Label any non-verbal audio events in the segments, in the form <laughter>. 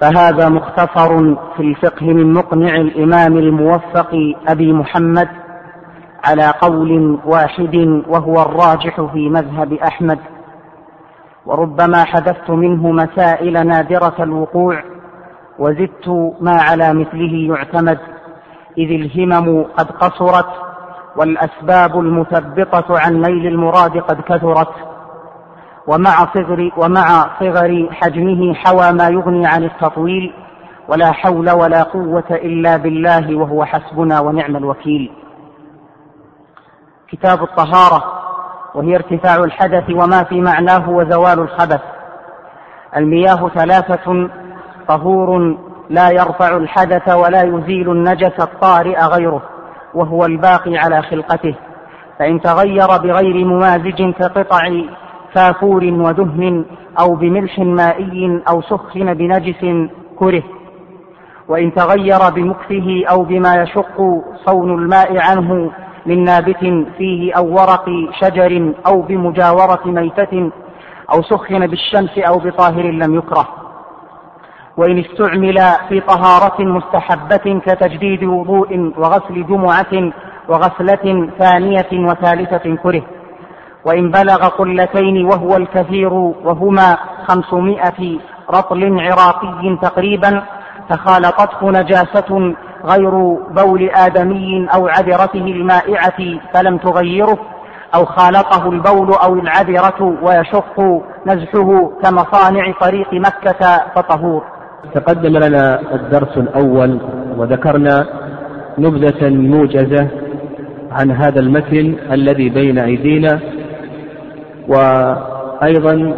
فهذا مختصر في الفقه من مقنع الإمام الموفق أبي محمد على قول واحد وهو الراجح في مذهب أحمد. وربما حذفت منه مسائل نادرة الوقوع وزدت ما على مثله يعتمد إذ الهمم قد قصرت والأسباب المثبطة عن نيل المراد قد كثرت. ومع صغر ومع صغر حجمه حوى ما يغني عن التطويل ولا حول ولا قوة إلا بالله وهو حسبنا ونعم الوكيل. كتاب الطهارة وهي ارتفاع الحدث وما في معناه وزوال الخبث. المياه ثلاثة طهور لا يرفع الحدث ولا يزيل النجس الطارئ غيره وهو الباقي على خلقته فإن تغير بغير ممازج كقطع كافور ودهن أو بملح مائي أو سخن بنجس كره. وإن تغير بمكثه أو بما يشق صون الماء عنه من نابت فيه أو ورق شجر أو بمجاورة ميتة أو سخن بالشمس أو بطاهر لم يكره. وإن استعمل في طهارة مستحبة كتجديد وضوء وغسل جمعة وغسلة ثانية وثالثة كره. وإن بلغ قلتين وهو الكثير وهما خمسمائة رطل عراقي تقريبا فخالطته نجاسة غير بول آدمي أو عذرته المائعة فلم تغيره أو خالطه البول أو العذرة ويشق نزحه كمصانع طريق مكة فطهور. تقدم لنا الدرس الأول وذكرنا نبذة موجزة عن هذا المتن الذي بين أيدينا وأيضا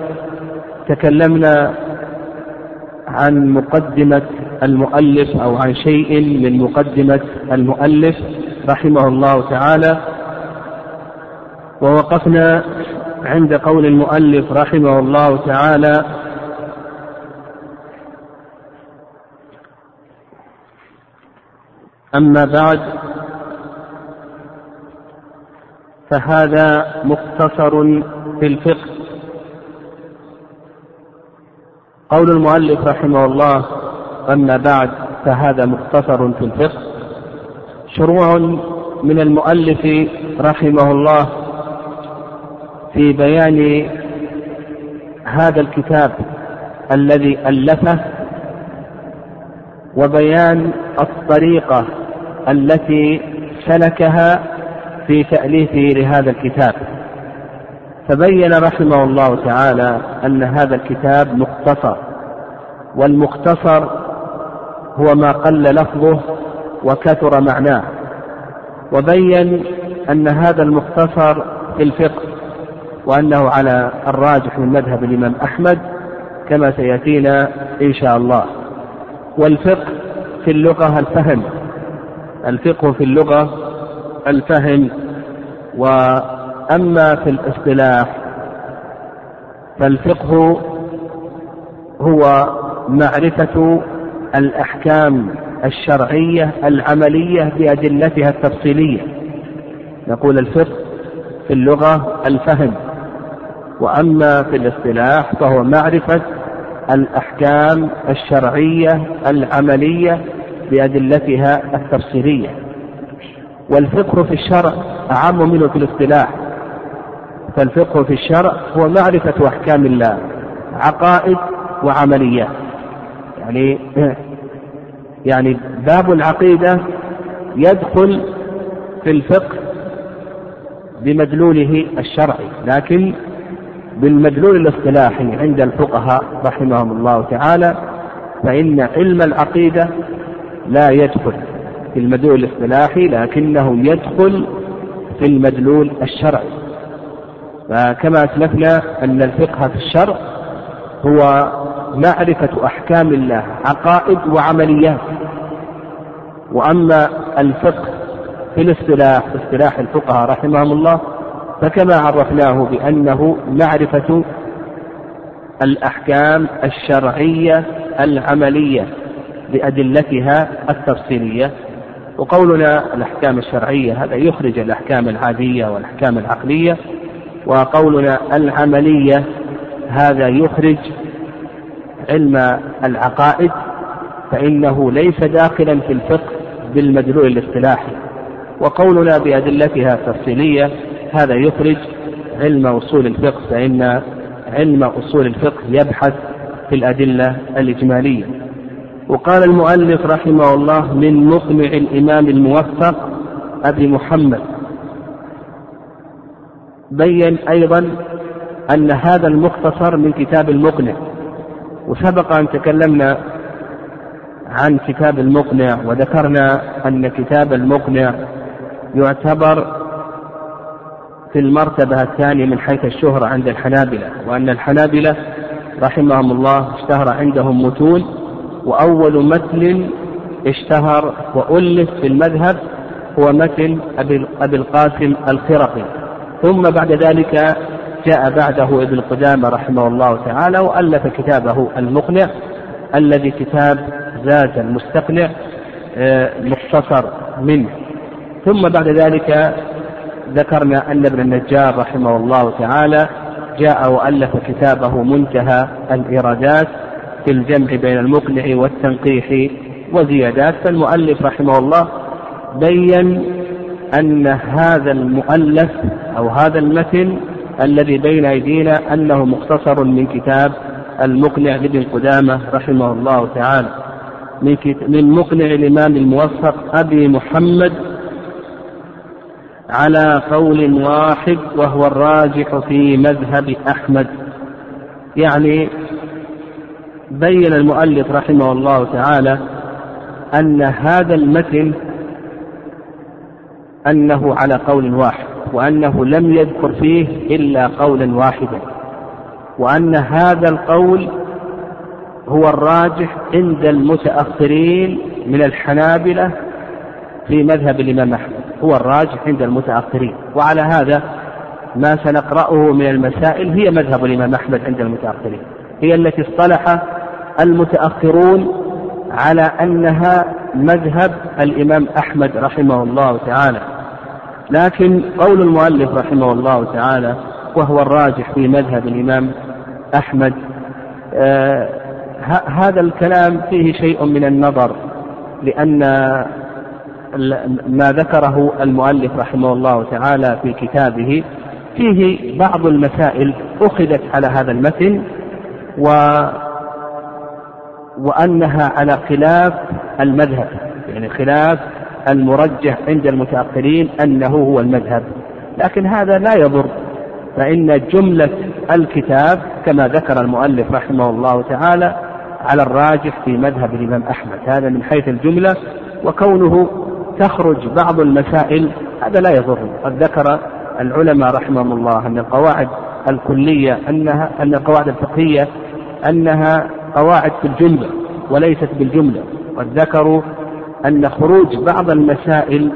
تكلمنا عن مقدمة المؤلف أو عن شيء من مقدمة المؤلف رحمه الله تعالى. ووقفنا عند قول المؤلف رحمه الله تعالى أما بعد فهذا مختصر في الفقه. قول المؤلف رحمه الله أما بعد فهذا مختصر في الفقه. شروع من المؤلف رحمه الله في بيان هذا الكتاب الذي ألفه وبيان الطريقة التي سلكها في تأليفه لهذا الكتاب. فبين رحمه الله تعالى أن هذا الكتاب مختصر والمختصر هو ما قل لفظه وكثر معناه وبين أن هذا المختصر في الفقه وأنه على الراجح من مذهب الإمام أحمد كما سيأتينا إن شاء الله. والفقه في اللغة الفهم الفقه في اللغة الفهم وأما في الاصطلاح فالفقه هو معرفة الأحكام الشرعية العملية بأدلتها التفصيلية. نقول الفقه في اللغة الفهم وأما في الاصطلاح فهو معرفة الأحكام الشرعية العملية بأدلتها التفصيلية. والفقه في الشرع أعم منه في الاصطلاح. فالفقه في الشرع هو معرفة أحكام الله عقائد وعمليات. يعني <clears throat> يعني باب العقيدة يدخل في الفقه بمدلوله الشرعي لكن بالمدلول الاصطلاحي عند الفقهاء رحمهم الله تعالى فإن علم العقيدة لا يدخل في المدلول الاصطلاحي لكنه يدخل في المدلول الشرعي. فكما أسلفنا أن الفقه في الشرع هو معرفة أحكام الله عقائد وعمليات. وأما الفقه في الاصطلاح في اصطلاح الفقهاء رحمهم الله فكما عرفناه بأنه معرفة الأحكام الشرعية العملية بأدلتها التفصيلية. وقولنا الأحكام الشرعية هذا يخرج الأحكام العادية والأحكام العقلية وقولنا العملية هذا يخرج علم العقائد فإنه ليس داخلا في الفقه بالمدلول الاصطلاحي. وقولنا بأدلتها تفصيلية هذا يخرج علم أصول الفقه فإن علم أصول الفقه يبحث في الأدلة الإجمالية. وقال المؤلف رحمه الله من مقنع الإمام الموفق أبي محمد بين أيضا أن هذا المختصر من كتاب المقنع وسبق أن تكلمنا عن كتاب المقنع وذكرنا أن كتاب المقنع يعتبر في المرتبة الثانية من حيث الشهرة عند الحنابلة وأن الحنابلة رحمهم الله اشتهر عندهم متون وأول متن اشتهر وألف في المذهب هو متن أبي القاسم الخرقي. ثم بعد ذلك جاء بعده ابن قدامة رحمه الله تعالى وألف كتابه المقنع الذي كتاب زاد المستقنع آه، مختصر منه. ثم بعد ذلك ذكرنا أن ابن النجار رحمه الله تعالى جاء وألف كتابه منتهى الإيرادات في الجمع بين المقنع والتنقيح وزيادات فالمؤلف رحمه الله بين أن هذا المؤلف أو هذا المتن الذي بين أيدينا أنه مختصر من كتاب المقنع لابن قدامة رحمه الله تعالى. من, من مقنع الإمام الموفق أبي محمد على قول واحد وهو الراجح في مذهب أحمد. يعني بين المؤلف رحمه الله تعالى أن هذا المتن أنه على قول واحد وأنه لم يذكر فيه إلا قولا واحدا. وأن هذا القول هو الراجح عند المتأخرين من الحنابلة في مذهب الإمام أحمد. هو الراجح عند المتأخرين. وعلى هذا ما سنقرأه من المسائل هي مذهب الإمام أحمد عند المتأخرين. هي التي اصطلح المتأخرون على أنها مذهب الإمام أحمد رحمه الله تعالى. لكن قول المؤلف رحمه الله تعالى وهو الراجح في مذهب الإمام أحمد آه هذا الكلام فيه شيء من النظر لأن ما ذكره المؤلف رحمه الله تعالى في كتابه فيه بعض المسائل أخذت على هذا المتن و وأنها على خلاف المذهب يعني خلاف المرجح عند المتأخرين أنه هو المذهب. لكن هذا لا يضر فإن جملة الكتاب كما ذكر المؤلف رحمه الله تعالى على الراجح في مذهب الإمام أحمد. هذا من حيث الجملة وكونه تخرج بعض المسائل هذا لا يضر. قد ذكر العلماء رحمهم الله أن القواعد الكلية أنها أن القواعد الفقهية أنها قواعد في الجملة وليست بالجملة. قد ذكروا أن خروج بعض المسائل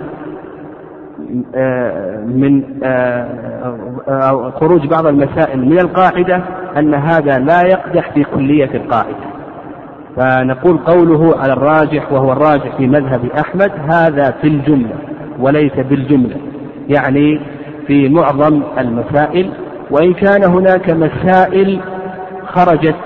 آه، من آه، خروج بعض المسائل من القاعدة أن هذا لا يقدح في كلية القاعدة. فنقول قوله على الراجح وهو الراجح في مذهب أحمد هذا في الجملة وليس بالجملة. يعني في معظم المسائل وإن كان هناك مسائل خرجت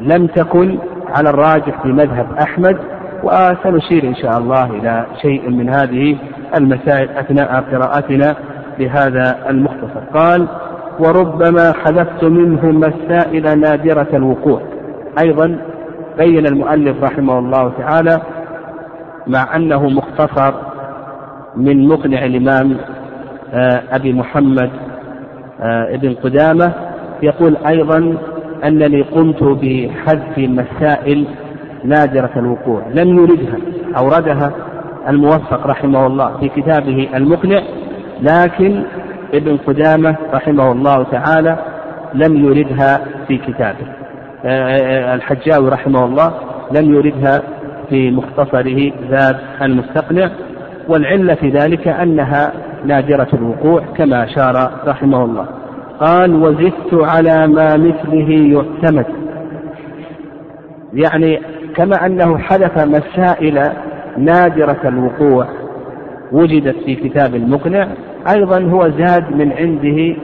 لم تكن على الراجح في مذهب أحمد وسنشير إن شاء الله إلى شيء من هذه المسائل أثناء قراءتنا لهذا المختصر. قال وربما حذفت منه مسائل نادرة الوقوع أيضا بين المؤلف رحمه الله تعالى مع أنه مختصر من مقنع الإمام آه، أبي محمد آه، ابن قدامة يقول أيضا أنني قمت بحذف مسائل نادرة الوقوع لم يردها أوردها الموفق رحمه الله في كتابه المقنع لكن ابن قدامة رحمه الله تعالى لم يردها في كتابه. آه، الحجاوي رحمه الله لم يردها في مختصره ذات المستقنع والعلة في ذلك أنها نادرة الوقوع كما أشار رحمه الله. قال وزدت على ما مثله يعتمد. يعني كما أنه حدث مسائل نادرة الوقوع وجدت في كتاب المقنع أيضا هو زاد من عنده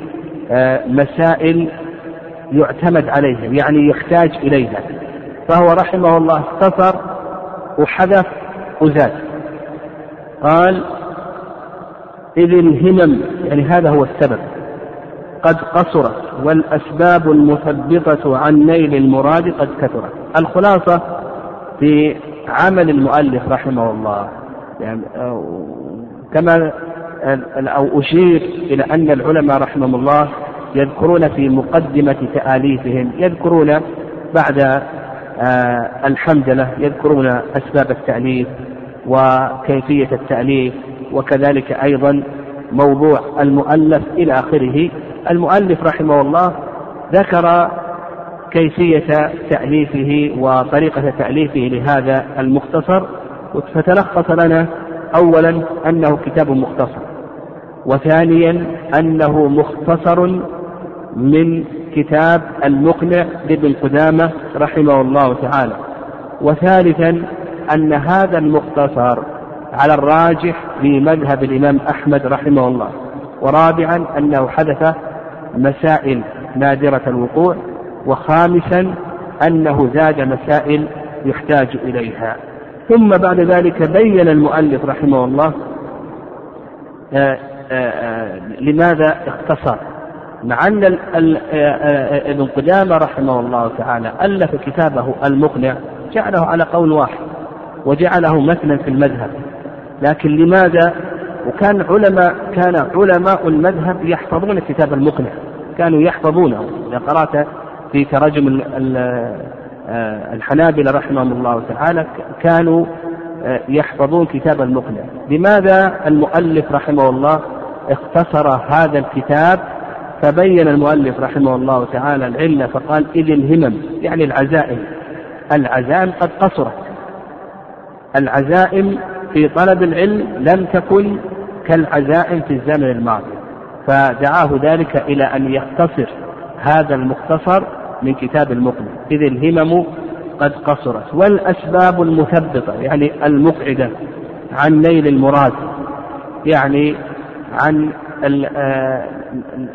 آه، مسائل يعتمد عليها يعني يحتاج إليها. فهو رحمه الله اختصر وحذف وزاد. قال إذ الهمم يعني هذا هو السبب. قد قصرت والأسباب المثبطة عن نيل المراد قد كثرت. الخلاصة في عمل المؤلف رحمه الله. يعني كما أو أشير إلى أن العلماء رحمهم الله يذكرون في مقدمة تآليفهم يذكرون بعد آه، الحمدلة يذكرون أسباب التأليف وكيفية التأليف وكذلك أيضا موضوع المؤلف إلى آخره. المؤلف رحمه الله ذكر كيفية تأليفه وطريقة تأليفه لهذا المختصر فتلخص لنا أولا أنه كتاب مختصر وثانيا أنه مختصر من كتاب المقنع لابن قدامة رحمه الله تعالى وثالثا أن هذا المختصر على الراجح في مذهب الإمام أحمد رحمه الله ورابعا أنه حدث مسائل نادرة الوقوع وخامسا أنه زاد مسائل يحتاج إليها. ثم بعد ذلك بين المؤلف رحمه الله آآ آآ لماذا اختصر؟ مع أن ابن قدامة رحمه الله تعالى ألف كتابه المقنع جعله على قول واحد وجعله مثلا في المذهب. لكن لماذا وكان علماء كان علماء المذهب يحفظون الكتاب المقنع. كانوا يحفظونه. إذا قرأت في تراجم آه، الحنابلة رحمهم الله تعالى كانوا آه، يحفظون كتاب المقنع. لماذا المؤلف رحمه الله اختصر هذا الكتاب؟ فبين المؤلف رحمه الله تعالى العلة فقال إذ الهمم يعني العزائم. العزائم قد قصرت. العزائم في طلب العلم لم تكن كالعزائم في الزمن الماضي. فدعاه ذلك إلى أن يختصر هذا المختصر من كتاب المقنع إذ الهمم قد قصرت. والأسباب المثبطة يعني المقعدة عن نيل المراد يعني عن آه،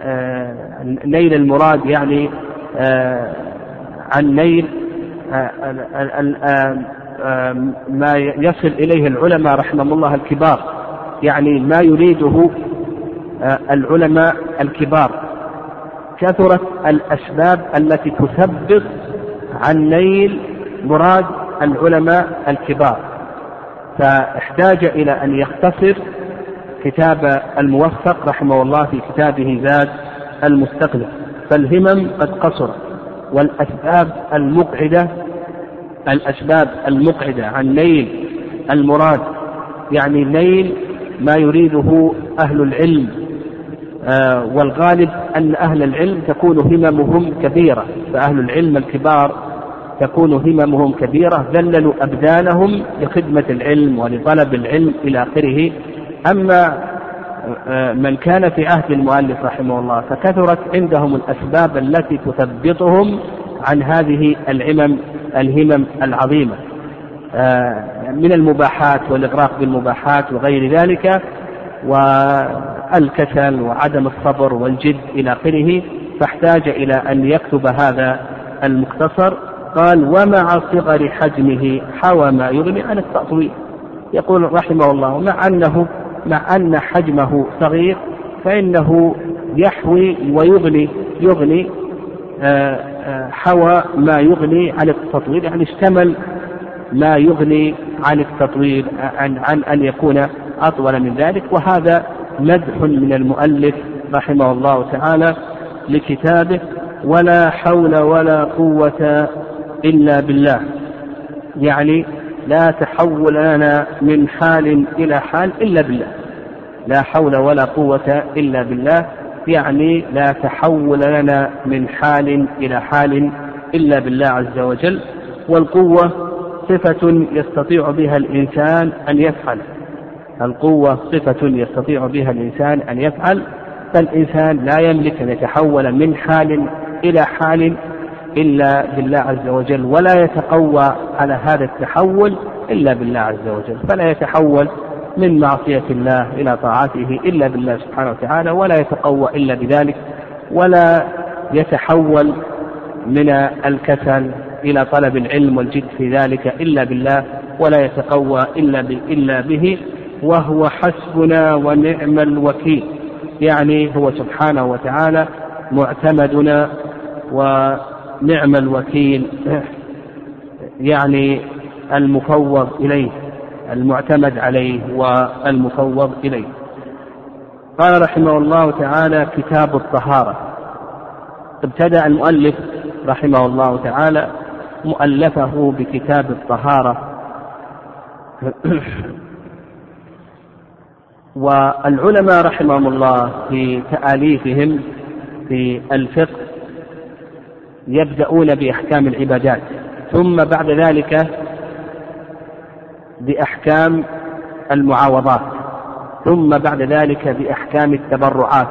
آه، نيل المراد يعني آه، عن نيل ما يصل إليه العلماء رحمهم الله الكبار. يعني ما يريده العلماء الكبار. كثرت الأسباب التي تثبت عن نيل مراد العلماء الكبار. فاحتاج إلى أن يختصر كتاب الموفق رحمه الله في كتابه زاد المستقلق فالهمم قد قصرت والأسباب المقعدة الأسباب المقعدة عن نيل المراد يعني نيل ما يريده أهل العلم آه والغالب أن أهل العلم تكون هممهم كبيرة فأهل العلم الكبار تكون هممهم كبيرة ذللوا أبدانهم لخدمة العلم ولطلب العلم إلى آخره. أما آه، من كان في عهد المؤلف رحمه الله فكثرت عندهم الأسباب التي تثبطهم عن هذه العمم الهمم العظيمة. آه، من المباحات والإغراق بالمباحات وغير ذلك والكسل وعدم الصبر والجد إلى آخره فاحتاج إلى أن يكتب هذا المختصر. قال ومع صغر حجمه حوى ما يغني عن التطويل يقول رحمه الله مع أنه مع أن حجمه صغير فإنه يحوي ويغني يغني آه، حوى ما يغني عن التطويل يعني اشتمل ما يغني عن التطويل عن, عن أن يكون أطول من ذلك. وهذا مدح من المؤلف رحمه الله تعالى لكتابه ولا حول ولا قوة إلا بالله يعني لا تحول لنا من حال إلى حال إلا بالله. لا حول ولا قوة إلا بالله. يعني لا تحول لنا من حال إلى حال إلا بالله عز وجل والقوة صفة يستطيع بها الإنسان أن يفعل. القوة صفة يستطيع بها الإنسان أن يفعل. فالإنسان لا يملك أن يتحول من حال إلى حال إلا بالله عز وجل ولا يتقوى على هذا التحول إلا بالله عز وجل. فلا يتحول من معصية الله إلى طاعته إلا بالله سبحانه وتعالى ولا يتقوى إلا بذلك ولا يتحول من الكسل إلى طلب العلم والجد في ذلك إلا بالله ولا يتقوى إلا إلا به وهو حسبنا ونعم الوكيل. يعني هو سبحانه وتعالى معتمدنا ونعم الوكيل يعني المفوض إليه. المعتمد عليه والمفوض إليه. قال رحمه الله تعالى كتاب الطهارة. ابتدأ المؤلف رحمه الله تعالى مؤلفه بكتاب الطهارة. <clears throat> والعلماء رحمهم الله في تآليفهم في الفقه يبدأون بأحكام العبادات. ثم بعد ذلك بأحكام المعاوضات ثم بعد ذلك بأحكام التبرعات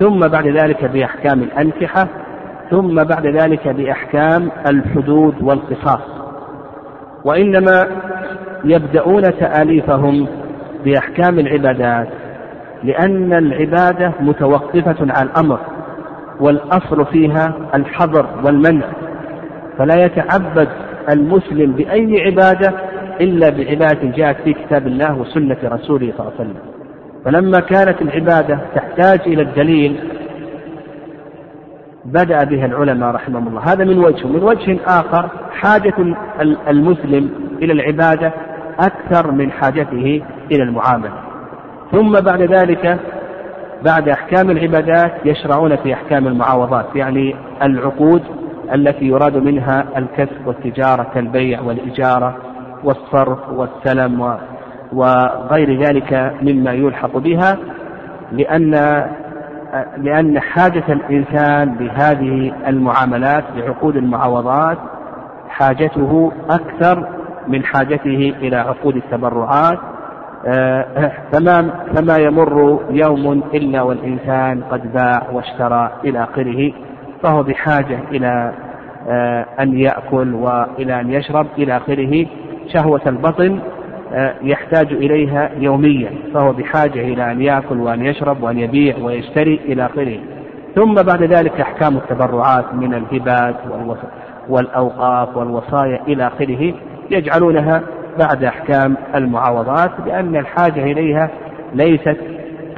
ثم بعد ذلك بأحكام الأنكحة ثم بعد ذلك بأحكام الحدود والقصاص. وإنما يبدأون تآليفهم بأحكام العبادات لأن العبادة متوقفة على الأمر والأصل فيها الحظر والمنع. فلا يتعبد المسلم بأي عبادة إلا بعبادة جاءت في كتاب الله وسنة رسوله صلى الله عليه وسلم. فلما كانت العبادة تحتاج إلى الدليل بدأ بها العلماء رحمهم الله. هذا من وجه. من وجه آخر حاجة المسلم إلى العبادة أكثر من حاجته إلى المعاملة. ثم بعد ذلك بعد أحكام العبادات يشرعون في أحكام المعاوضات يعني العقود التي يراد منها الكسب والتجارة كالبيع والإجارة والصرف والسلم وغير ذلك مما يلحق بها لأن لأن حاجة الإنسان بهذه المعاملات بعقود المعاوضات حاجته أكثر من حاجته إلى عقود التبرعات. آه، فما فما يمر يوم إلا والإنسان قد باع واشترى إلى آخره فهو بحاجة إلى آه، أن يأكل وإلى أن يشرب إلى آخره. شهوة البطن آه، يحتاج إليها يوميا فهو بحاجة إلى أن يأكل وأن يشرب وأن يبيع ويشتري إلى آخره. ثم بعد ذلك أحكام التبرعات من الهبات والأوقاف والوصايا إلى آخره يجعلونها بعد أحكام المعاوضات لأن الحاجة إليها ليست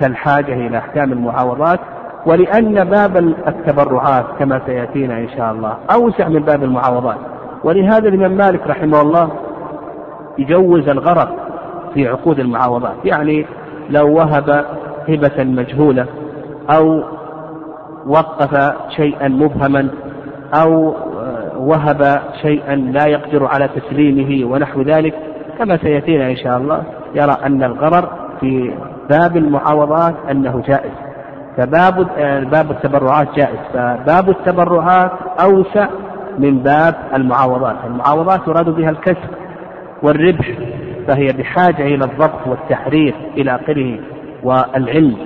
كالحاجة إلى أحكام المعاوضات ولأن باب التبرعات كما سيأتينا إن شاء الله أوسع من باب المعاوضات. ولهذا الإمام مالك رحمه الله يجوز الغرض في عقود المعاوضات. يعني لو وهب هبة مجهولة أو وقف شيئا مبهما أو وهب شيئا لا يقدر على تسليمه ونحو ذلك كما سيأتينا إن شاء الله يرى أن الغرر في باب المعاوضات أنه جائز. فباب باب التبرعات جائز. فباب التبرعات أوسع من باب المعاوضات. المعاوضات يراد بها الكسب. والربح فهي بحاجة إلى الضبط والتحرير إلى آخره والعلم.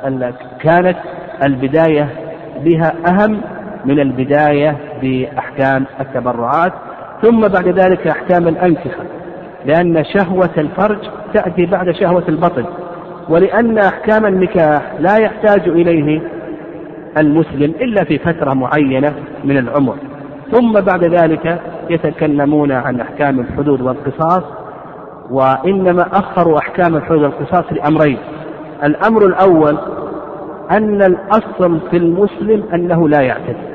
فكانت البداية بها أهم من البداية بأحكام التبرعات. ثم بعد ذلك أحكام الأنكحة لأن شهوة الفرج تأتي بعد شهوة البطن ولأن أحكام النكاح لا يحتاج إليه المسلم إلا في فترة معينة من العمر. ثم بعد ذلك يتكلمون عن أحكام الحدود والقصاص وإنما أخروا أحكام الحدود والقصاص لأمرين. الأمر الأول أن الأصل في المسلم أنه لا يعتدي.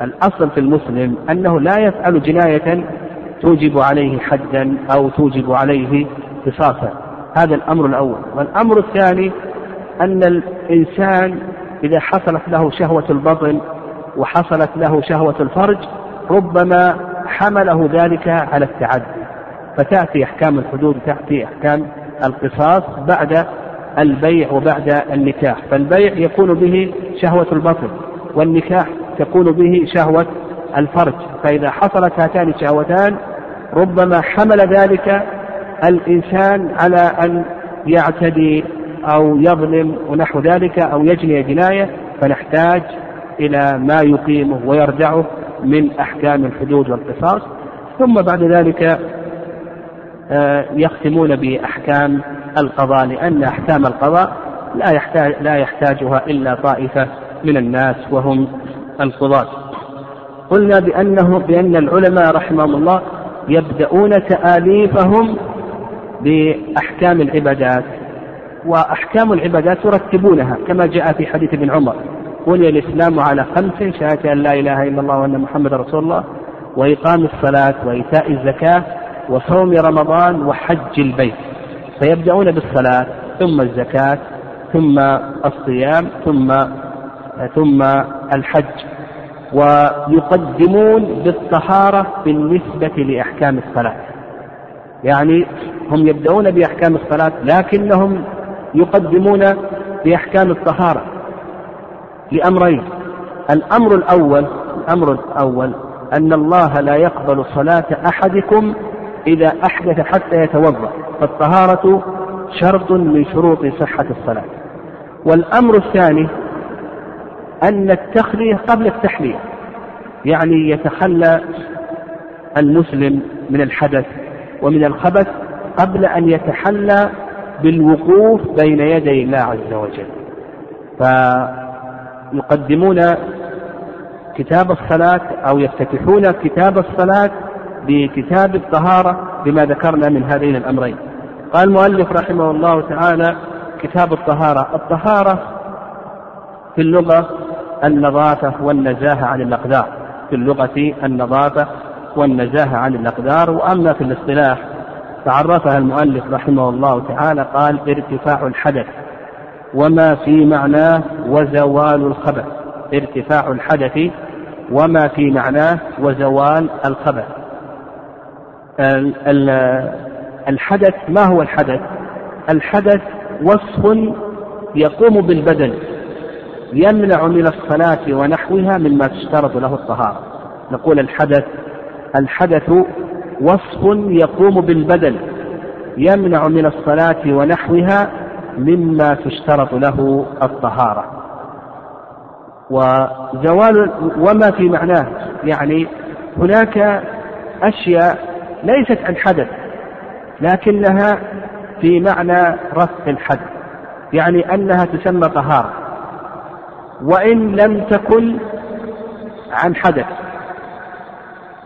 الأصل في المسلم أنه لا يفعل جناية توجب عليه حدا أو توجب عليه قصاصا. هذا الأمر الأول. والأمر الثاني أن الإنسان إذا حصلت له شهوة البطن وحصلت له شهوة الفرج ربما حمله ذلك على التعدي. فتأتي أحكام الحدود تأتي أحكام القصاص بعد البيع وبعد النكاح. فالبيع يكون به شهوة البطن والنكاح تكون به شهوة الفرج. فإذا حصلت هاتان الشهوتان ربما حمل ذلك الإنسان على أن يعتدي أو يظلم ونحو ذلك أو يجني جناية. فنحتاج إلى ما يقيمه ويردعه من أحكام الحدود والقصاص ثم بعد ذلك آه، يختمون بأحكام القضاء لأن أحكام القضاء لا يحتاج لا يحتاجها إلا طائفة من الناس وهم القضاة. قلنا بأنه بأن العلماء رحمهم الله يبدأون تآليفهم بأحكام العبادات وأحكام العبادات يرتبونها كما جاء في حديث ابن عمر. بني الإسلام على خمس شهادة أن لا إله إلا الله وأن محمد رسول الله وإقام الصلاة وإيتاء الزكاة وصوم رمضان وحج البيت. فيبدأون بالصلاة ثم الزكاة ثم الصيام ثم ثم الحج. ويقدمون بالطهارة بالنسبة لأحكام الصلاة. يعني هم يبدأون بأحكام الصلاة لكنهم يقدمون بأحكام الطهارة. لأمرين. الأمر الأول الأمر الأول أن الله لا يقبل صلاة أحدكم إذا أحدث حتى يتوضأ فالطهارة شرط من شروط صحة الصلاة. والأمر الثاني أن التخلية قبل التحلية يعني يتخلى المسلم من الحدث ومن الخبث قبل أن يتحلى بالوقوف بين يدي الله عز وجل. فيقدمون كتاب الصلاة أو يفتتحون كتاب الصلاة بكتاب الطهارة بما ذكرنا من هذين الأمرين. قال المؤلف رحمه الله تعالى كتاب الطهارة. الطهارة في اللغة النظافة والنزاهة عن الأقدار. في اللغة النظافة والنزاهة عن الأقدار. وأما في الاصطلاح تعرفها المؤلف رحمه الله تعالى قال ارتفاع الحدث. وما في معناه وزوال الخبث ارتفاع الحدث وما في معناه وزوال الخبث الحدث ما هو الحدث؟ الحدث وصف يقوم بالبدن يمنع من الصلاة ونحوها مما تشترط له الطهارة. نقول الحدث الحدث وصف يقوم بالبدن يمنع من الصلاة ونحوها مما تشترط له الطهارة. وزوال وما في معناه يعني هناك أشياء ليست عن حدث لكنها في معنى رفع الحدث يعني أنها تسمى طهارة. وإن لم تكن عن حدث.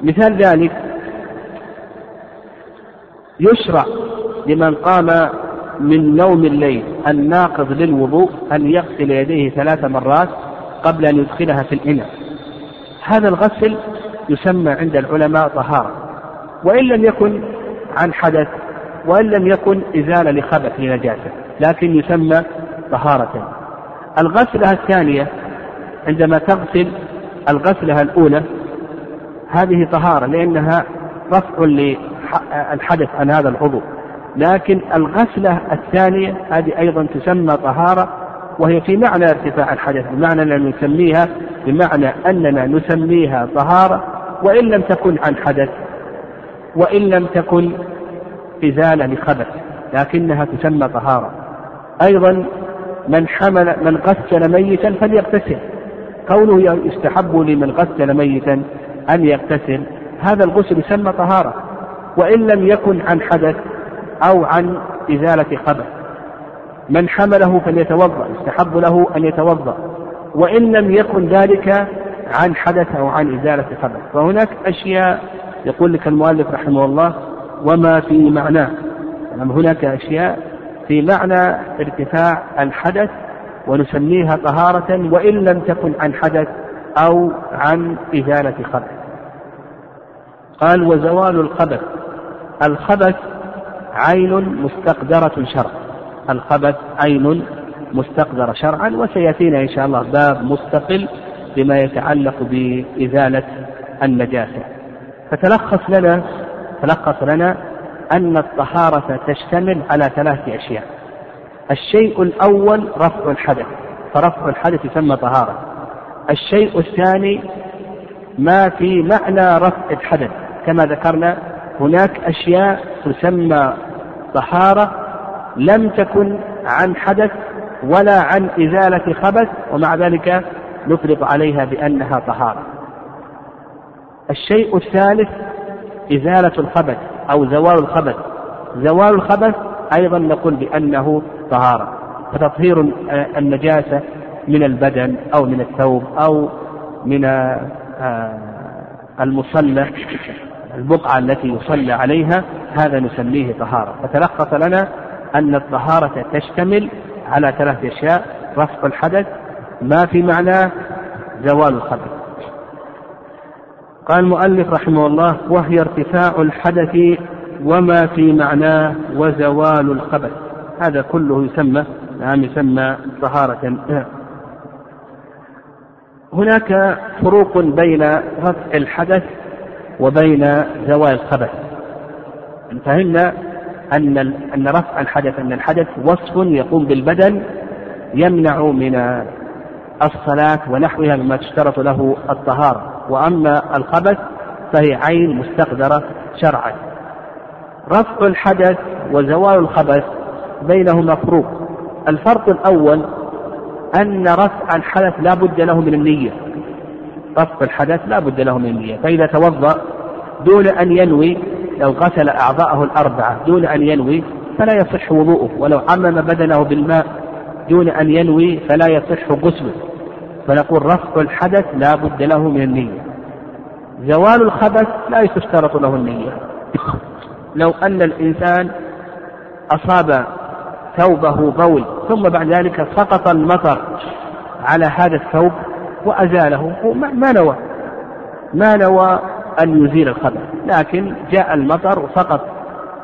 مثال ذلك يشرع لمن قام من نوم الليل الناقض للوضوء أن يغسل يديه ثلاث مرات قبل أن يدخلها في الإناء. هذا الغسل يسمى عند العلماء طهارة. وإن لم يكن عن حدث وإن لم يكن إزالة لخبث لنجاسة لكن يسمى طهارة. الغسلة الثانية عندما تغسل الغسلة الأولى هذه طهارة لأنها رفع للحدث عن هذا العضو لكن الغسلة الثانية هذه أيضا تسمى طهارة وهي في معنى ارتفاع الحدث بمعنى أننا نسميها بمعنى أننا نسميها طهارة وإن لم تكن عن حدث وإن لم تكن إزالة لخبث لكنها تسمى طهارة. أيضا من حمل من غسل ميتا فليغتسل. قوله يستحب لمن غسل ميتا أن يغتسل هذا الغسل يسمى طهارة. وإن لم يكن عن حدث أو عن إزالة خبث من حمله فليتوضأ يستحب له أن يتوضأ. وإن لم يكن ذلك عن حدث أو عن إزالة خبث فهناك أشياء يقول لك المؤلف رحمه الله وما في معناه يعني هناك أشياء في معنى ارتفاع الحدث ونسميها طهارة وإن لم تكن عن حدث أو عن إزالة خبث قال وزوال الخبث. الخبث عين مستقدرة شرعا الخبث عين مستقدرة شرعا وسيأتينا إن شاء الله باب مستقل بما يتعلق بإزالة النجاسة. فتلخص لنا تلخص لنا أن الطهارة تشتمل على ثلاث أشياء. الشيء الأول رفع الحدث فرفع الحدث يسمى طهارة. الشيء الثاني ما في معنى رفع الحدث. كما ذكرنا هناك أشياء تسمى طهارة لم تكن عن حدث ولا عن إزالة خبث ومع ذلك نطلق عليها بأنها طهارة. الشيء الثالث إزالة الخبث أو زوال الخبث. زوال الخبث أيضا نقول بأنه طهارة. فتطهير النجاسة من البدن أو من الثوب أو من آه، المصلى البقعة التي يصلى عليها هذا نسميه طهارة. فتلخص لنا أن الطهارة تشتمل على ثلاث أشياء رفع الحدث ما في معناه زوال الخبث قال المؤلف رحمه الله وهي ارتفاع الحدث وما في معناه وزوال الخبث هذا كله يسمى نعم يسمى طهارة. هناك فروق بين رفع الحدث وبين زوال الخبث فهمنا أن أن رفع الحدث أن الحدث وصف يقوم بالبدن يمنع من الصلاة ونحوها مما تشترط له الطهارة. وأما الخبث فهي عين مستقدرة شرعا. رفع الحدث وزوال الخبث بينهما فروق الفرق الأول أن رفع الحدث لا بد له من النية. رفع الحدث لا بد له من النية فإذا توضأ دون أن ينوي لو غسل أعضاءه الأربعة دون أن ينوي فلا يصح وضوءه. ولو عمم بدنه بالماء دون أن ينوي فلا يصح غسله. فنقول رفع الحدث لا بد له من النية زوال الخبث لا يشترط له النية. لو أن الإنسان أصاب ثوبه بول ثم بعد ذلك سقط المطر على هذا الثوب وأزاله. ما نوى. ما نوى أن يزيل الخبث لكن جاء المطر وسقط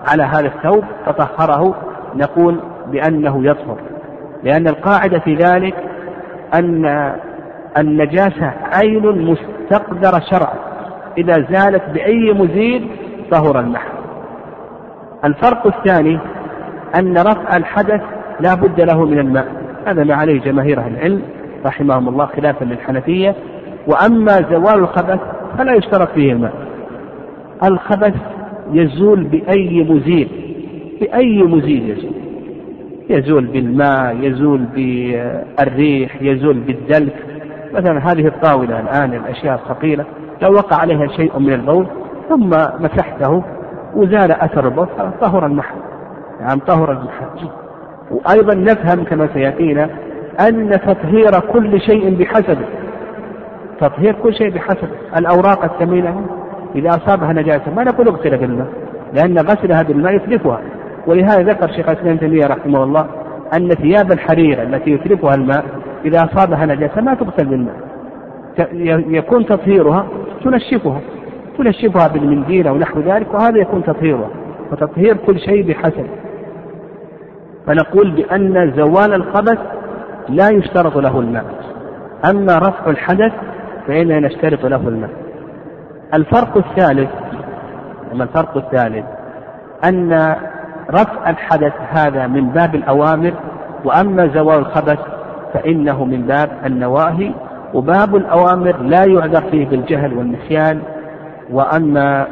على هذا الثوب فطهره. نقول بأنه يطهر. لأن القاعدة في ذلك أن النجاسة عين مستقدرة شرعا. إذا زالت بأي مزيل طهر المحل. الفرق الثاني أن رفع الحدث لا بد له من الماء. هذا ما عليه جماهير أهل العلم. رحمهم الله خلافا للحنفية وأما زوال الخبث فلا يشترط فيه الماء. الخبث يزول بأي مزيل بأي مزيل يزول؟ يزول بالماء يزول بالريح يزول بالدلك. مثلا هذه الطاولة الآن الأشياء الثقيلة لو وقع عليها شيء من البول ثم مسحته وزال أثر البول طهر المحل. نعم طهر المحل. وأيضا نفهم كما سيأتينا أن تطهير كل شيء بحسبه تطهير كل شيء بحسب. الأوراق الثمينة إذا أصابها نجاسة ما نقول اغسلها بالماء لأن غسلها بالماء يتلفها ولهذا ذكر شيخ الإسلام تيمية رحمه الله أن ثياب الحرير التي يتلفها الماء إذا أصابها نجاسة ما تغسل بالماء. يكون تطهيرها تنشفها تنشفها بالمنديل أو نحو ذلك وهذا يكون تطهيرها. وتطهير كل شيء بحسب. فنقول بأن زوال الخبث لا يشترط له الماء. أما رفع الحدث فإننا نشترط له الماء. الفرق الثالث أما الفرق الثالث أن رفع الحدث هذا من باب الأوامر وأما زوال الخبث فإنه من باب النواهي وباب الأوامر لا يعذر فيه بالجهل والنسيان وأما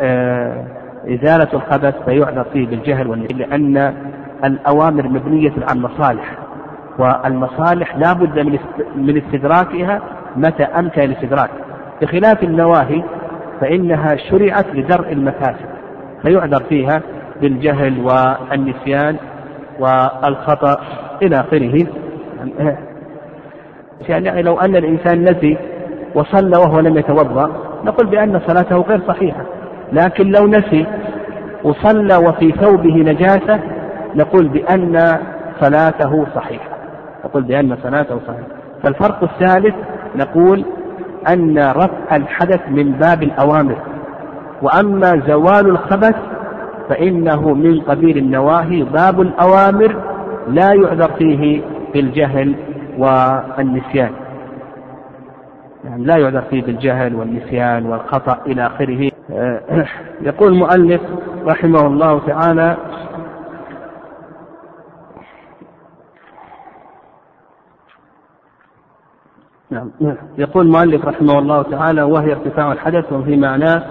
آه إزالة الخبث فيعذر فيه بالجهل والنسيان لأن الأوامر مبنية على المصالح. والمصالح لا بد من استدراكها متى أمكن الاستدراك. بخلاف النواهي فإنها شرعت لدرء المفاسد فيعذر فيها بالجهل والنسيان والخطأ إلى آخره. يعني لو أن الإنسان نسي وصلى وهو لم يتوضأ نقول بأن صلاته غير صحيحة. لكن لو نسي وصلى وفي ثوبه نجاسة نقول بأن صلاته صحيحة. نقول بأن صلاته صحيحة فالفرق الثالث نقول أن رفع الحدث من باب الأوامر. وأما زوال الخبث فإنه من قبيل النواهي باب الأوامر لا يعذر فيه بالجهل والنسيان. يعني لا يعذر فيه بالجهل والنسيان والخطأ إلى آخره. يقول المؤلف رحمه الله تعالى نعم. يقول المؤلف رحمه الله تعالى وهي ارتفاع الحدث وفي معناه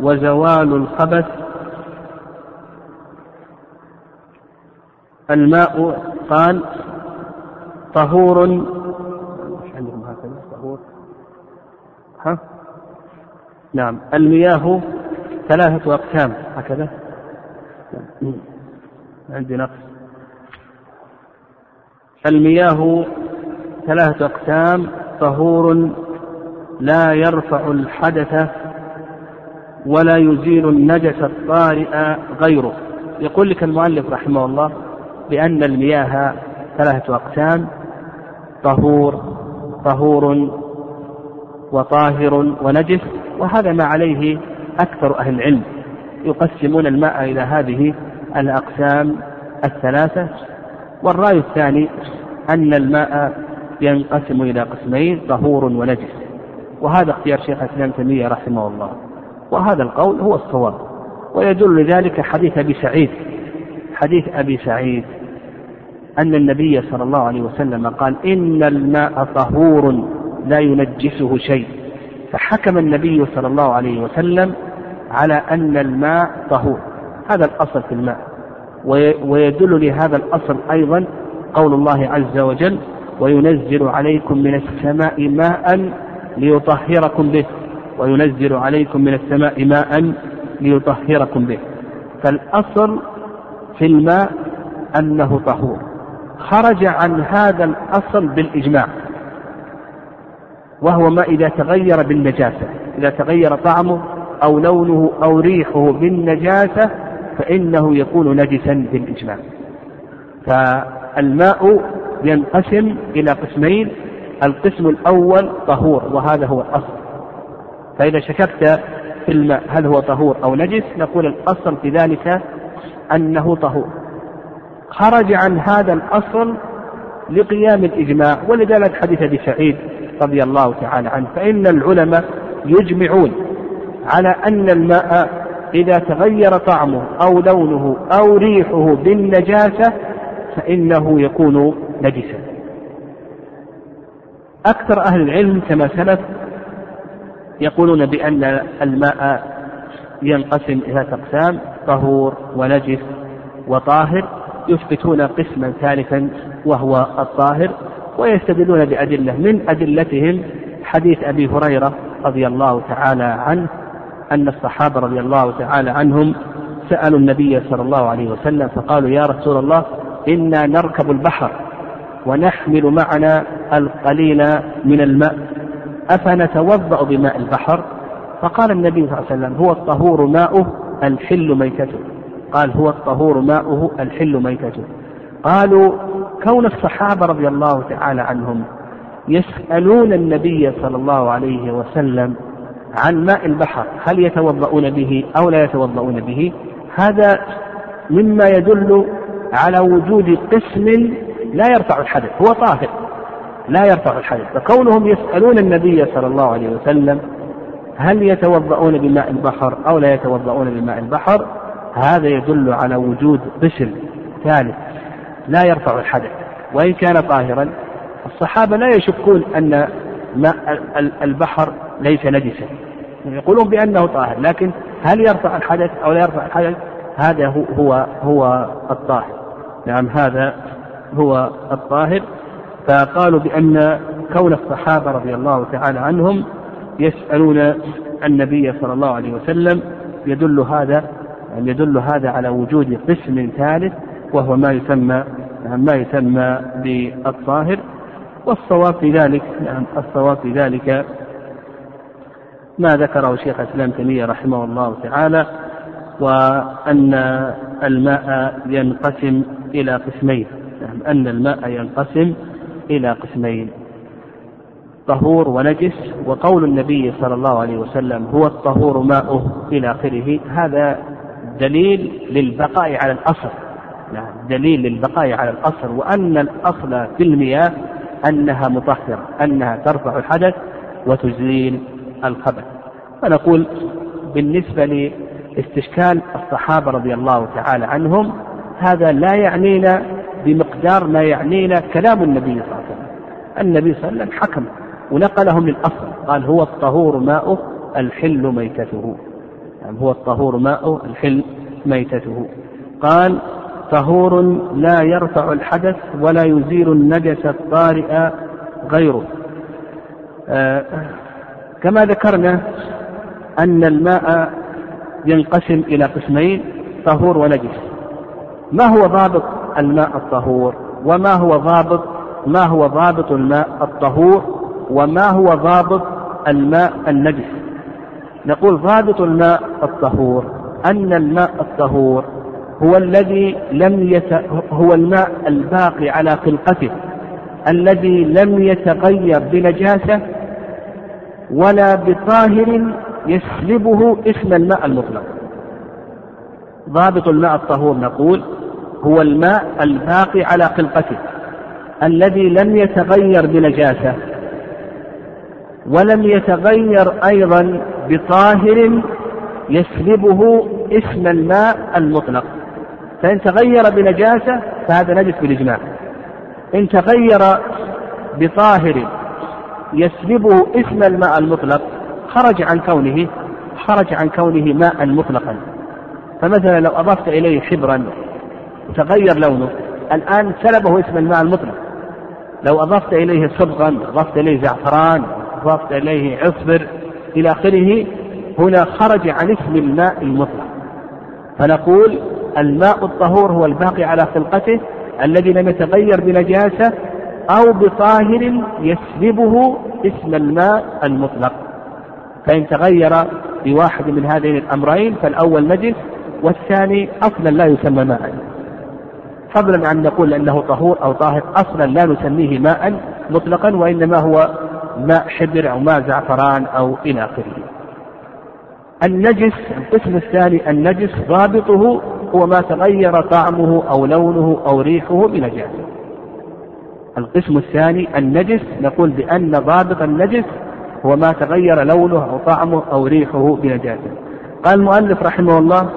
وزوال الخبث الماء قال طهور عندكم هكذا؟ طهور. ها؟ نعم. المياه ثلاثة أقسام هكذا؟ عندي نقص. المياه ثلاثة أقسام طهور لا يرفع الحدث ولا يزيل النجس الطارئ غيره. يقول لك المؤلف رحمه الله بأن المياه ثلاثة أقسام طهور طهور وطاهر ونجس وهذا ما عليه أكثر أهل العلم يقسمون الماء إلى هذه الأقسام الثلاثة. والرأي الثاني أن الماء ينقسم إلى قسمين طهور ونجس. وهذا اختيار شيخ الإسلام تيمية رحمه الله. وهذا القول هو الصواب. ويدل لذلك حديث أبي سعيد. حديث أبي سعيد. أن النبي صلى الله عليه وسلم قال إن الماء طهور لا ينجسه شيء. فحكم النبي صلى الله عليه وسلم على أن الماء طهور. هذا الأصل في الماء. ويدل لهذا الأصل أيضا قول الله عز وجل وينزل عليكم من السماء ماء ليطهركم به. وينزل عليكم من السماء ماء ليطهركم به. فالأصل في الماء أنه طهور. خرج عن هذا الأصل بالإجماع. وهو ما إذا تغير بالنجاسة. إذا تغير طعمه أو لونه أو ريحه بالنجاسة فإنه يكون نجسا بالإجماع. فالماء ينقسم إلى قسمين. القسم الأول طهور وهذا هو الأصل. فإذا شككت في الماء هل هو طهور أو نجس نقول الأصل في ذلك أنه طهور. خرج عن هذا الأصل لقيام الإجماع ولذلك حديث أبي سعيد رضي الله تعالى عنه. فإن العلماء يجمعون على أن الماء إذا تغير طعمه أو لونه أو ريحه بالنجاسة فإنه يكون نجسا أكثر أهل العلم كما سلف يقولون بأن الماء ينقسم إلى أقسام طهور ونجس وطاهر يثبتون قسما ثالثا وهو الطاهر ويستدلون بأدلة من أدلتهم حديث أبي هريرة رضي الله تعالى عنه أن الصحابة رضي الله تعالى عنهم سألوا النبي صلى الله عليه وسلم فقالوا يا رسول الله إنا نركب البحر. ونحمل معنا القليل من الماء. أفنتوضأ بماء البحر؟ فقال النبي صلى الله عليه وسلم هو الطهور ماؤه الحل ميتته. قال هو الطهور ماؤه الحل ميتته. قالوا كون الصحابة رضي الله تعالى عنهم يسألون النبي صلى الله عليه وسلم عن ماء البحر هل يتوضؤون به أو لا يتوضؤون به؟ هذا مما يدل على وجود قسم لا يرفع الحدث هو طاهر لا يرفع الحدث. فكونهم يسألون النبي صلى الله عليه وسلم هل يتوضؤون بماء البحر أو لا يتوضؤون بماء البحر هذا يدل على وجود قسم ثالث لا يرفع الحدث. وإن كان طاهرا الصحابة لا يشكون أن ماء البحر ليس نجسا. يقولون بأنه طاهر لكن هل يرفع الحدث أو لا يرفع الحدث؟ هذا هو هو الطاهر. نعم هذا هو الطاهر فقالوا بأن كون الصحابة رضي الله تعالى عنهم يسألون النبي صلى الله عليه وسلم يدل هذا يعني يدل هذا على وجود قسم ثالث وهو ما يسمى ما يسمى بالطاهر. والصواب في ذلك نعم الصواب في ذلك ما ذكره شيخ الإسلام تيمية رحمه الله تعالى وأن الماء ينقسم إلى قسمين. نعم أن الماء ينقسم إلى قسمين طهور ونجس وقول النبي صلى الله عليه وسلم هو الطهور ماؤه إلى آخره. هذا دليل للبقاء على الأصل. نعم دليل للبقاء على الأصل وأن الأصل في المياه أنها مطهرة أنها ترفع الحدث وتزيل الخبث. فنقول بالنسبة لاستشكال الصحابة رضي الله تعالى عنهم هذا لا يعنينا بمقدار ما يعنينا كلام النبي صلى الله عليه وسلم. النبي صلى الله عليه وسلم حكم ونقلهم للأصل. قال هو الطهور ماؤه الحل ميتته. يعني هو الطهور ماؤه الحل ميتته. قال طهور لا يرفع الحدث ولا يزيل النجس الطارئ غيره. آه كما ذكرنا أن الماء ينقسم إلى قسمين طهور ونجس. ما هو ضابط الماء الطهور. وما هو ضابط ما هو ضابط الماء الطهور؟ وما هو ضابط الماء النجس؟ نقول ضابط الماء الطهور. أن الماء الطهور هو الذي لم يت... هو الماء الباقي على خلقته الذي لم يتغير بنجاسة ولا بطاهر يسلبه اسم الماء المطلق. ضابط الماء الطهور نقول هو الماء الباقي على خلقته الذي لم يتغير بنجاسة ولم يتغير أيضا بطاهر يسلبه اسم الماء المطلق. فإن تغير بنجاسة فهذا نجس بالإجماع. إن تغير بطاهر يسلبه اسم الماء المطلق خرج عن كونه خرج عن كونه ماء مطلقا. فمثلا لو أضفت إليه حبرا وتغير لونه. الآن سلبه اسم الماء المطلق. لو أضفت إليه صبغا أضفت إليه زعفران أضفت إليه عصبر إلى آخره هنا خرج عن اسم الماء المطلق. فنقول الماء الطهور هو الباقي على خلقته الذي لم يتغير بنجاسة أو بطاهر يسلبه اسم الماء المطلق. فإن تغير بواحد من هذين الأمرين فالأول نجس والثاني أصلا لا يسمى ماء. فضلا عن نقول أنه طهور أو طاهر أصلا لا نسميه ماء مطلقا وإنما هو ماء حبر أو ماء زعفران أو إلى آخره. النجس القسم الثاني النجس ضابطه هو ما تغير طعمه أو لونه أو ريحه بنجاسة القسم الثاني النجس نقول بأن ضابط النجس هو ما تغير لونه أو طعمه أو ريحه بنجاسة قال المؤلف رحمه الله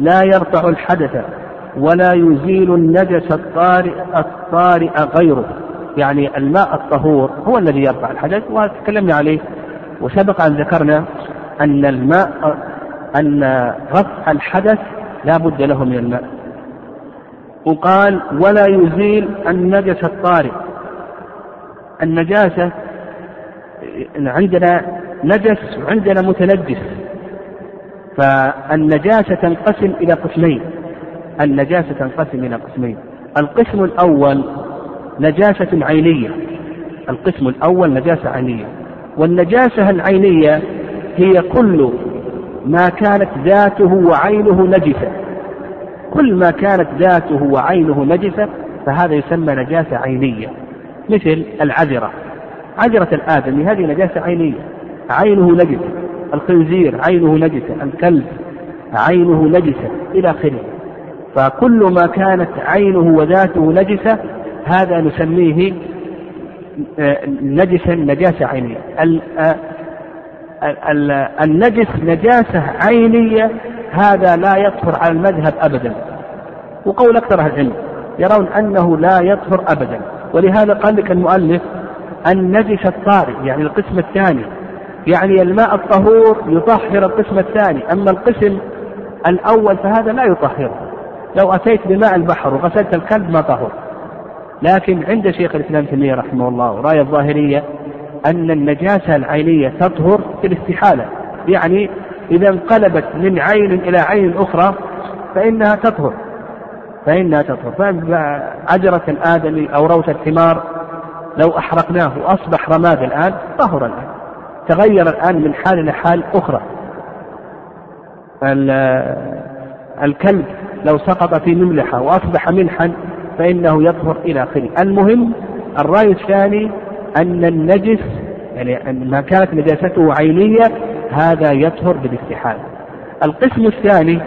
لا يرفع الحدث ولا يزيل النجس الطارئ الطارئ غيره. يعني الماء الطهور هو الذي يرفع الحدث وتكلمنا عليه وسبق أن ذكرنا أن الماء أن رفع الحدث لا بد له من الماء. وقال ولا يزيل النجس الطارئ. النجاسة عندنا نجس وعندنا متنجس. فالنجاسة تنقسم إلى قسمين. النجاسة تنقسم إلى قسمين. القسم الأول نجاسة عينية. القسم الأول نجاسة عينية. والنجاسة العينية هي كل ما كانت ذاته وعينه نجسة. كل ما كانت ذاته وعينه نجسة فهذا يسمى نجاسة عينية. مثل العذرة. عذرة الآدمي هذه نجاسة عينية. عينه نجسة. الخنزير عينه نجسة. الكلب عينه نجسة. إلى آخره. فكل ما كانت عينه وذاته نجسة هذا نسميه آه، نجسا نجاسة عينية. آه، النجس نجاسة عينية هذا لا يطهر على المذهب أبدا. وقول أكثر أهل العلم يرون أنه لا يطهر أبدا. ولهذا قال لك المؤلف النجس الطارئ يعني القسم الثاني. يعني الماء الطهور يطهر القسم الثاني. أما القسم الأول فهذا لا يطهره. لو أتيت بماء البحر وغسلت الكلب ما طهر. لكن عند شيخ الإسلام تيمية رحمه الله وراية الظاهرية أن النجاسة العينية تطهر في الاستحالة. يعني إذا انقلبت من عين إلى عين أخرى فإنها تطهر. فإنها تطهر. فعجرة الآدمي أو روث الثمار لو أحرقناه وأصبح رماد الآن طهر الآن. تغير الآن من حال إلى حال أخرى. الكلب لو سقط في مملحة وأصبح ملحا فإنه يطهر إلى آخره. المهم الرأي الثاني أن النجس يعني أن ما كانت نجاسته عينية هذا يطهر بالاستحالة. القسم الثاني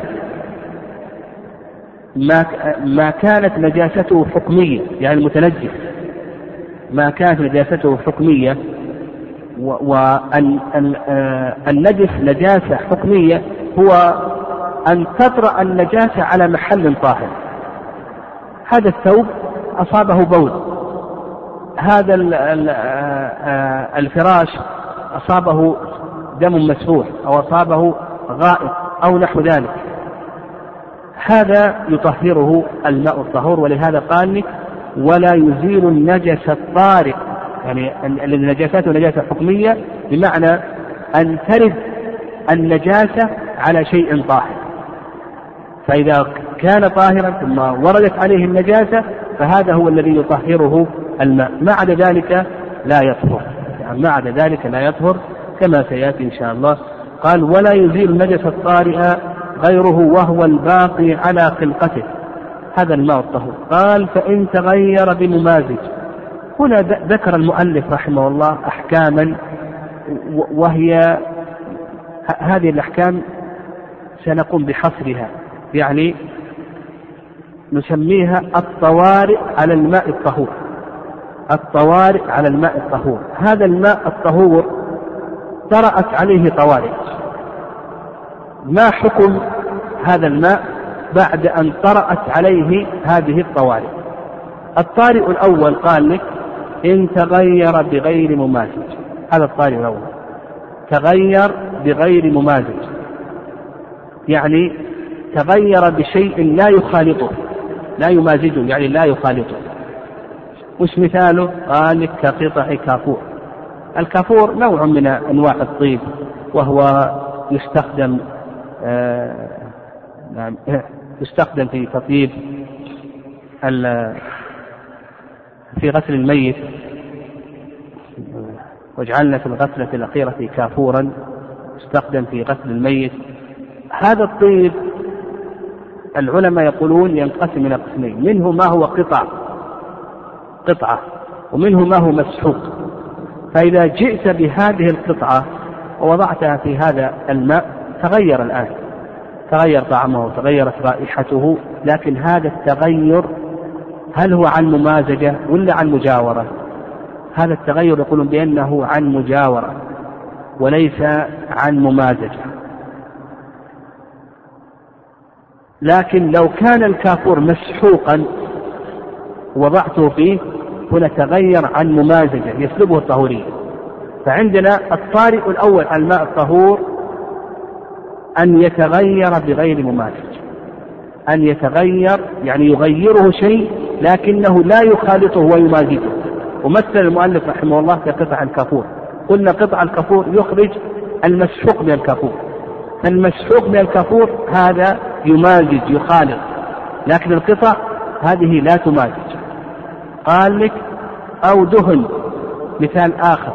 ما ما كانت نجاسته حكمية يعني المتنجس ما كانت نجاسته حكمية والنجس نجاسة حكمية هو أن تطرأ النجاسة على محل طاهر. هذا الثوب أصابه بول هذا الفراش أصابه دم مسفوح أو أصابه غائط أو نحو ذلك. هذا يطهره الماء الطهور ولهذا قال ولا يزيل النجس الطارئ يعني النجاسات نجاسة حكمية بمعنى أن ترد النجاسة على شيء طاهر. فإذا كان طاهرا ثم وردت عليه النجاسة فهذا هو الذي يطهره الماء. ما عدا ذلك لا يطهر. ما عدا ذلك لا يطهر كما سيأتي إن شاء الله. قال ولا يزيل النجس الطارئ غيره وهو الباقي على خلقته. هذا الماء الطهور. قال فإن تغير بممازج هنا ذكر المؤلف رحمه الله أحكاما وهي هذه الأحكام سنقوم بحصرها. يعني نسميها الطوارئ على الماء الطهور. الطوارئ على الماء الطهور. هذا الماء الطهور طرأت عليه طوارئ. ما حكم هذا الماء بعد أن طرأت عليه هذه الطوارئ؟ الطارئ الأول قال لك إن تغير بغير ممازج. هذا الطارئ الأول. تغير بغير ممازج. يعني تغير بشيء لا يخالطه لا يمازجه يعني لا يخالطه. وش مثاله؟ قال كقطع كافور. الكافور نوع من أنواع الطيب وهو يستخدم آه نعم <laughs> يستخدم في تطيب في غسل الميت. واجعلنا في الغسلة الأخيرة كافورا يستخدم في غسل الميت. هذا الطيب العلماء يقولون ينقسم إلى قسمين. منه ما هو قطع قطعة ومنه ما هو مسحوق. فإذا جئت بهذه القطعة ووضعتها في هذا الماء تغير الآن. تغير طعمه وتغيرت رائحته لكن هذا التغير هل هو عن ممازجة ولا عن مجاورة؟ هذا التغير يقولون بأنه عن مجاورة وليس عن ممازجة. لكن لو كان الكافور مسحوقا وضعته فيه هنا تغير عن ممازجة يسلبه الطهورية. فعندنا الطارئ الأول على الماء الطهور أن يتغير بغير ممازج أن يتغير يعني يغيره شيء لكنه لا يخالطه ويمازجه. ومثل المؤلف رحمه الله كقطع الكافور. قلنا قطع الكافور يخرج المسحوق من الكافور. فالمسحوق من الكافور هذا يمازج يخالط. لكن القطع هذه لا تمازج. قال لك أو دهن. مثال آخر.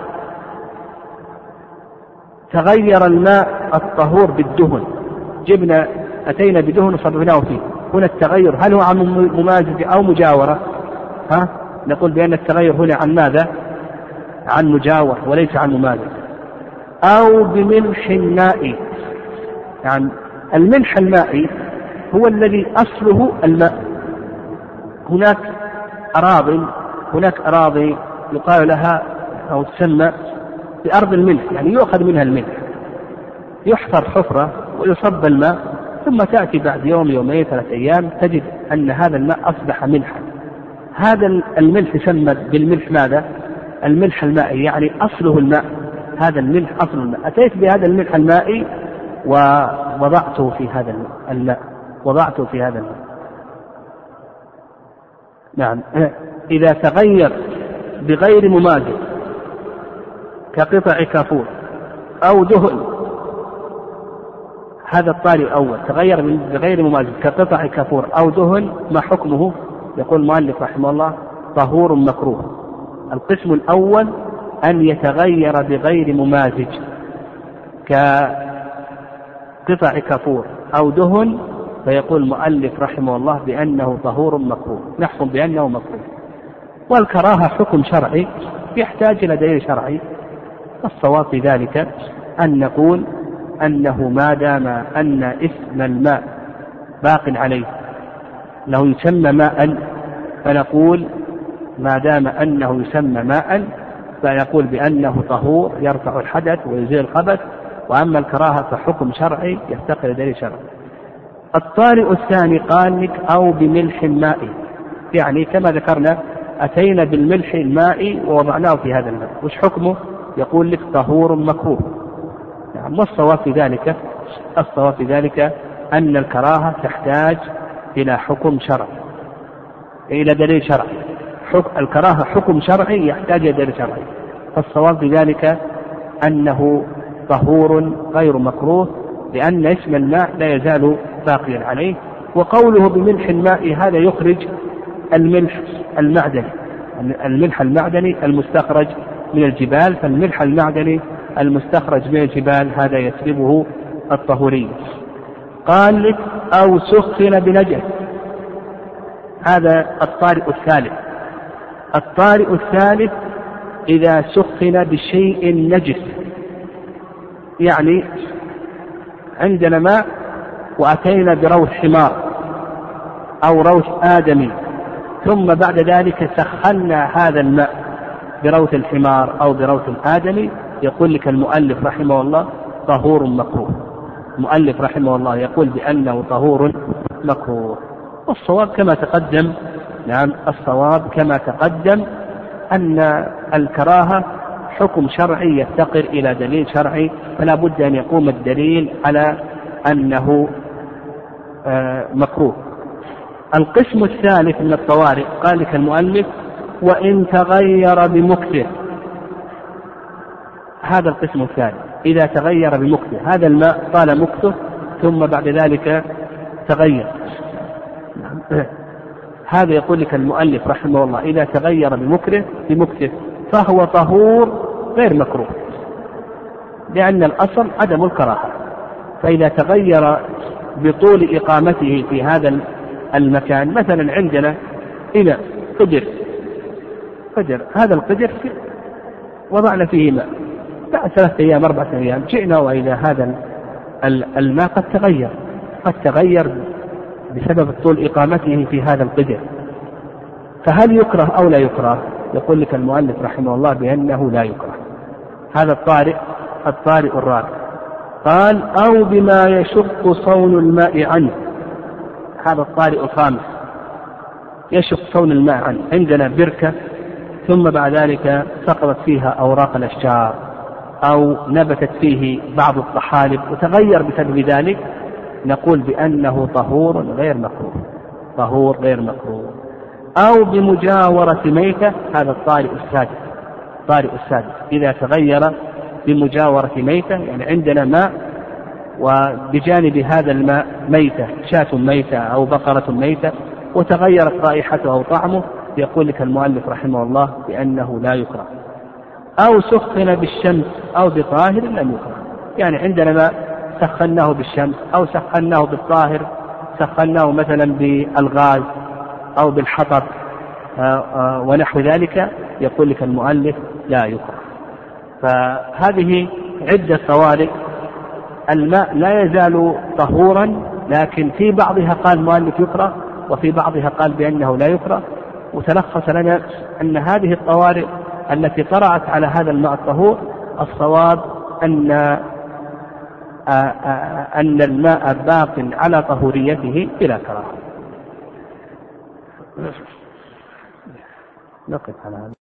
تغير الماء الطهور بالدهن. جبنا أتينا بدهن وصرفناه فيه. هنا التغير هل هو عن ممازجة أو مجاورة؟ ها؟ نقول بأن التغير هنا عن ماذا؟ عن مجاور وليس عن ممازجة. أو بملح مائي يعني الملح المائي هو الذي أصله الماء. هناك أراضي هناك أراضي يقال لها أو تسمى بأرض الملح يعني يؤخذ منها الملح يحفر حفرة ويصب الماء ثم تأتي بعد يوم يومين ثلاثة أيام تجد أن هذا الماء أصبح ملحا هذا الملح يسمى بالملح ماذا؟ الملح المائي يعني أصله الماء. هذا الملح أصل الماء. أتيت بهذا الملح المائي؟ ووضعته في هذا الماء وضعته في هذا الماء نعم. <clears throat> إذا تغير بغير ممازج كقطع كافور أو دهن هذا الطارئ الأول تغير بغير ممازج كقطع كافور أو دهن ما حكمه؟ يقول المؤلف رحمه الله طهور مكروه. القسم الأول أن يتغير بغير ممازج كقطع كافور أو دهن فيقول المؤلف رحمه الله بأنه طهور مكروه نحكم بأنه مكروه. والكراهة حكم شرعي يحتاج إلى دليل شرعي. الصواب في ذلك أن نقول أنه ما دام أن اسم الماء باق عليه له يسمى ماء فنقول ما دام أنه يسمى ماء فنقول بأنه طهور يرفع الحدث ويزيل الخبث وأما الكراهة فحكم شرعي يفتقر دليل شرعي. الطارئ الثاني قال لك أو بملح مائي يعني كما ذكرنا أتينا بالملح المائي ووضعناه في هذا الماء. وش حكمه؟ يقول لك طهور مكروه. نعم والصواب في ذلك؟ الصواب في ذلك أن الكراهة تحتاج إلى حكم شرعي. إلى دليل شرعي. حكم الكراهة حكم شرعي يحتاج إلى دليل شرعي. فالصواب في ذلك أنه طهور غير مكروه لأن اسم الماء لا يزال باقيا عليه. وقوله بملح الماء هذا يخرج الملح المعدني. الملح المعدني المستخرج من الجبال فالملح المعدني المستخرج من الجبال هذا يسلبه الطهورية قال لك أو سخن بنجس. هذا الطارئ الثالث. الطارئ الثالث إذا سخن بشيء نجس. يعني عندنا ماء وأتينا بروث حمار أو روث آدمي. ثم بعد ذلك سخنا هذا الماء بروث الحمار أو بروث الآدمي. يقول لك المؤلف رحمه الله طهور مكروه. المؤلف رحمه الله يقول بأنه طهور مكروه. والصواب كما تقدم نعم الصواب كما تقدم أن الكراهة حكم شرعي يفتقر إلى دليل شرعي فلا بد أن يقوم الدليل على أنه آه، مكروه. القسم الثالث من الطوارئ قال لك المؤلف وإن تغير بمكثه. هذا القسم الثاني. إذا تغير بمكثه هذا الماء طال مكثه ثم بعد ذلك تغير. <clears throat> هذا يقول لك المؤلف رحمه الله إذا تغير بمكره بمكثه. فهو طهور غير مكروه لأن الأصل عدم الكراهة. فإذا تغير بطول إقامته في هذا المكان مثلا عندنا إناء قدر قدر هذا القدر وضعنا فيه ماء. بعد ثلاثة أيام أربعة أيام جئنا وإلى هذا الماء قد تغير قد تغير بسبب طول إقامته في هذا القدر. فهل يكره أو لا يكره؟ يقول لك المؤلف رحمه الله بأنه لا يكره. هذا الطارئ الطارئ الرابع. قال أو بما يشق صون الماء عنه. هذا الطارئ الخامس. يشق صون الماء عنه. عندنا بركة ثم بعد ذلك سقطت فيها أوراق الأشجار أو نبتت فيه بعض الطحالب وتغير بسبب ذلك نقول بأنه طهور غير مكروه. طهور غير مكروه. أو بمجاورة ميتة هذا الطارئ السادس الطارئ السادس. إذا تغير بمجاورة ميتة يعني عندنا ماء وبجانب هذا الماء ميتة شاة ميتة أو بقرة ميتة وتغيرت رائحته أو طعمه يقول لك المؤلف رحمه الله بأنه لا يكره. أو سخن بالشمس أو بطاهر لم يكره. يعني عندنا ماء سخناه بالشمس أو سخناه بالطاهر سخناه مثلا بالغاز أو بالحطب آه، آه، ونحو ذلك يقول لك المؤلف لا يكره. فهذه عدة طوارئ الماء لا يزال طهورا لكن في بعضها قال المؤلف يكره وفي بعضها قال بأنه لا يكره. وتلخص لنا أن هذه الطوارئ التي طرأت على هذا الماء الطهور الصواب أن أن الماء باق على طهوريته بلا كراهة نقف على هذا